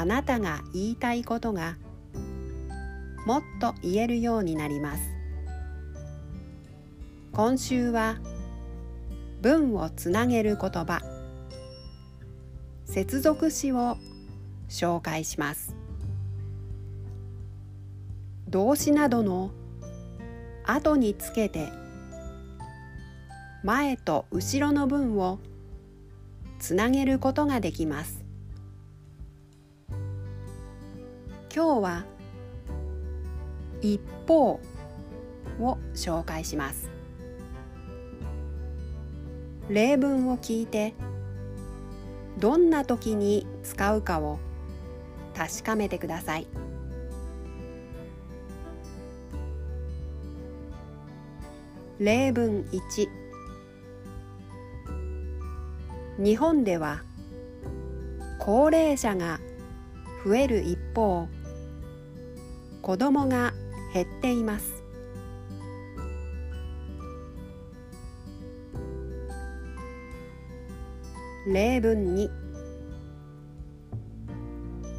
あなたが言いたいことがもっと言えるようになります。今週は文をつなげる言葉。接続詞を紹介します。動詞などの後につけて前と後ろの文をつなげることができます。今日は一方を紹介します。例文を聞いてどんな時に使うかを確かめてください。例文1日本では高齢者が増える一方子供が減っています。例文に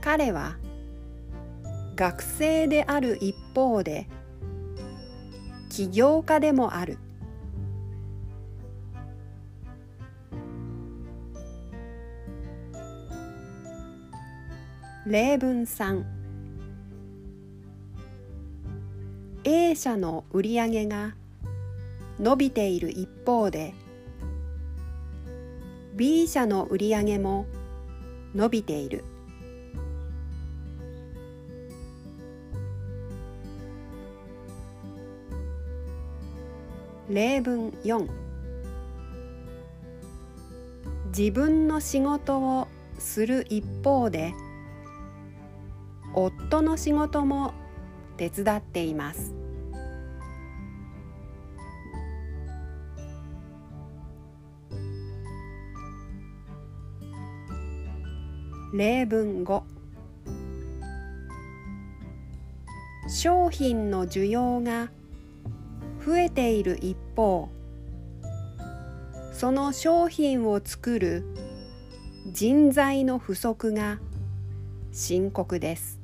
彼は学生である一方で起業家でもある。例文3 A 社の売り上げが伸びている一方で B 社の売り上げも伸びている。例文4自分の仕事をする一方で夫の仕事も手伝っています。例文5商品の需要が増えている一方その商品を作る人材の不足が深刻です。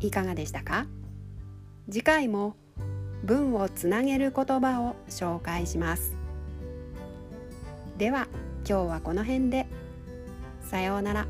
いかがでしたか？次回も文をつなげる言葉を紹介します。では今日はこの辺で。さようなら。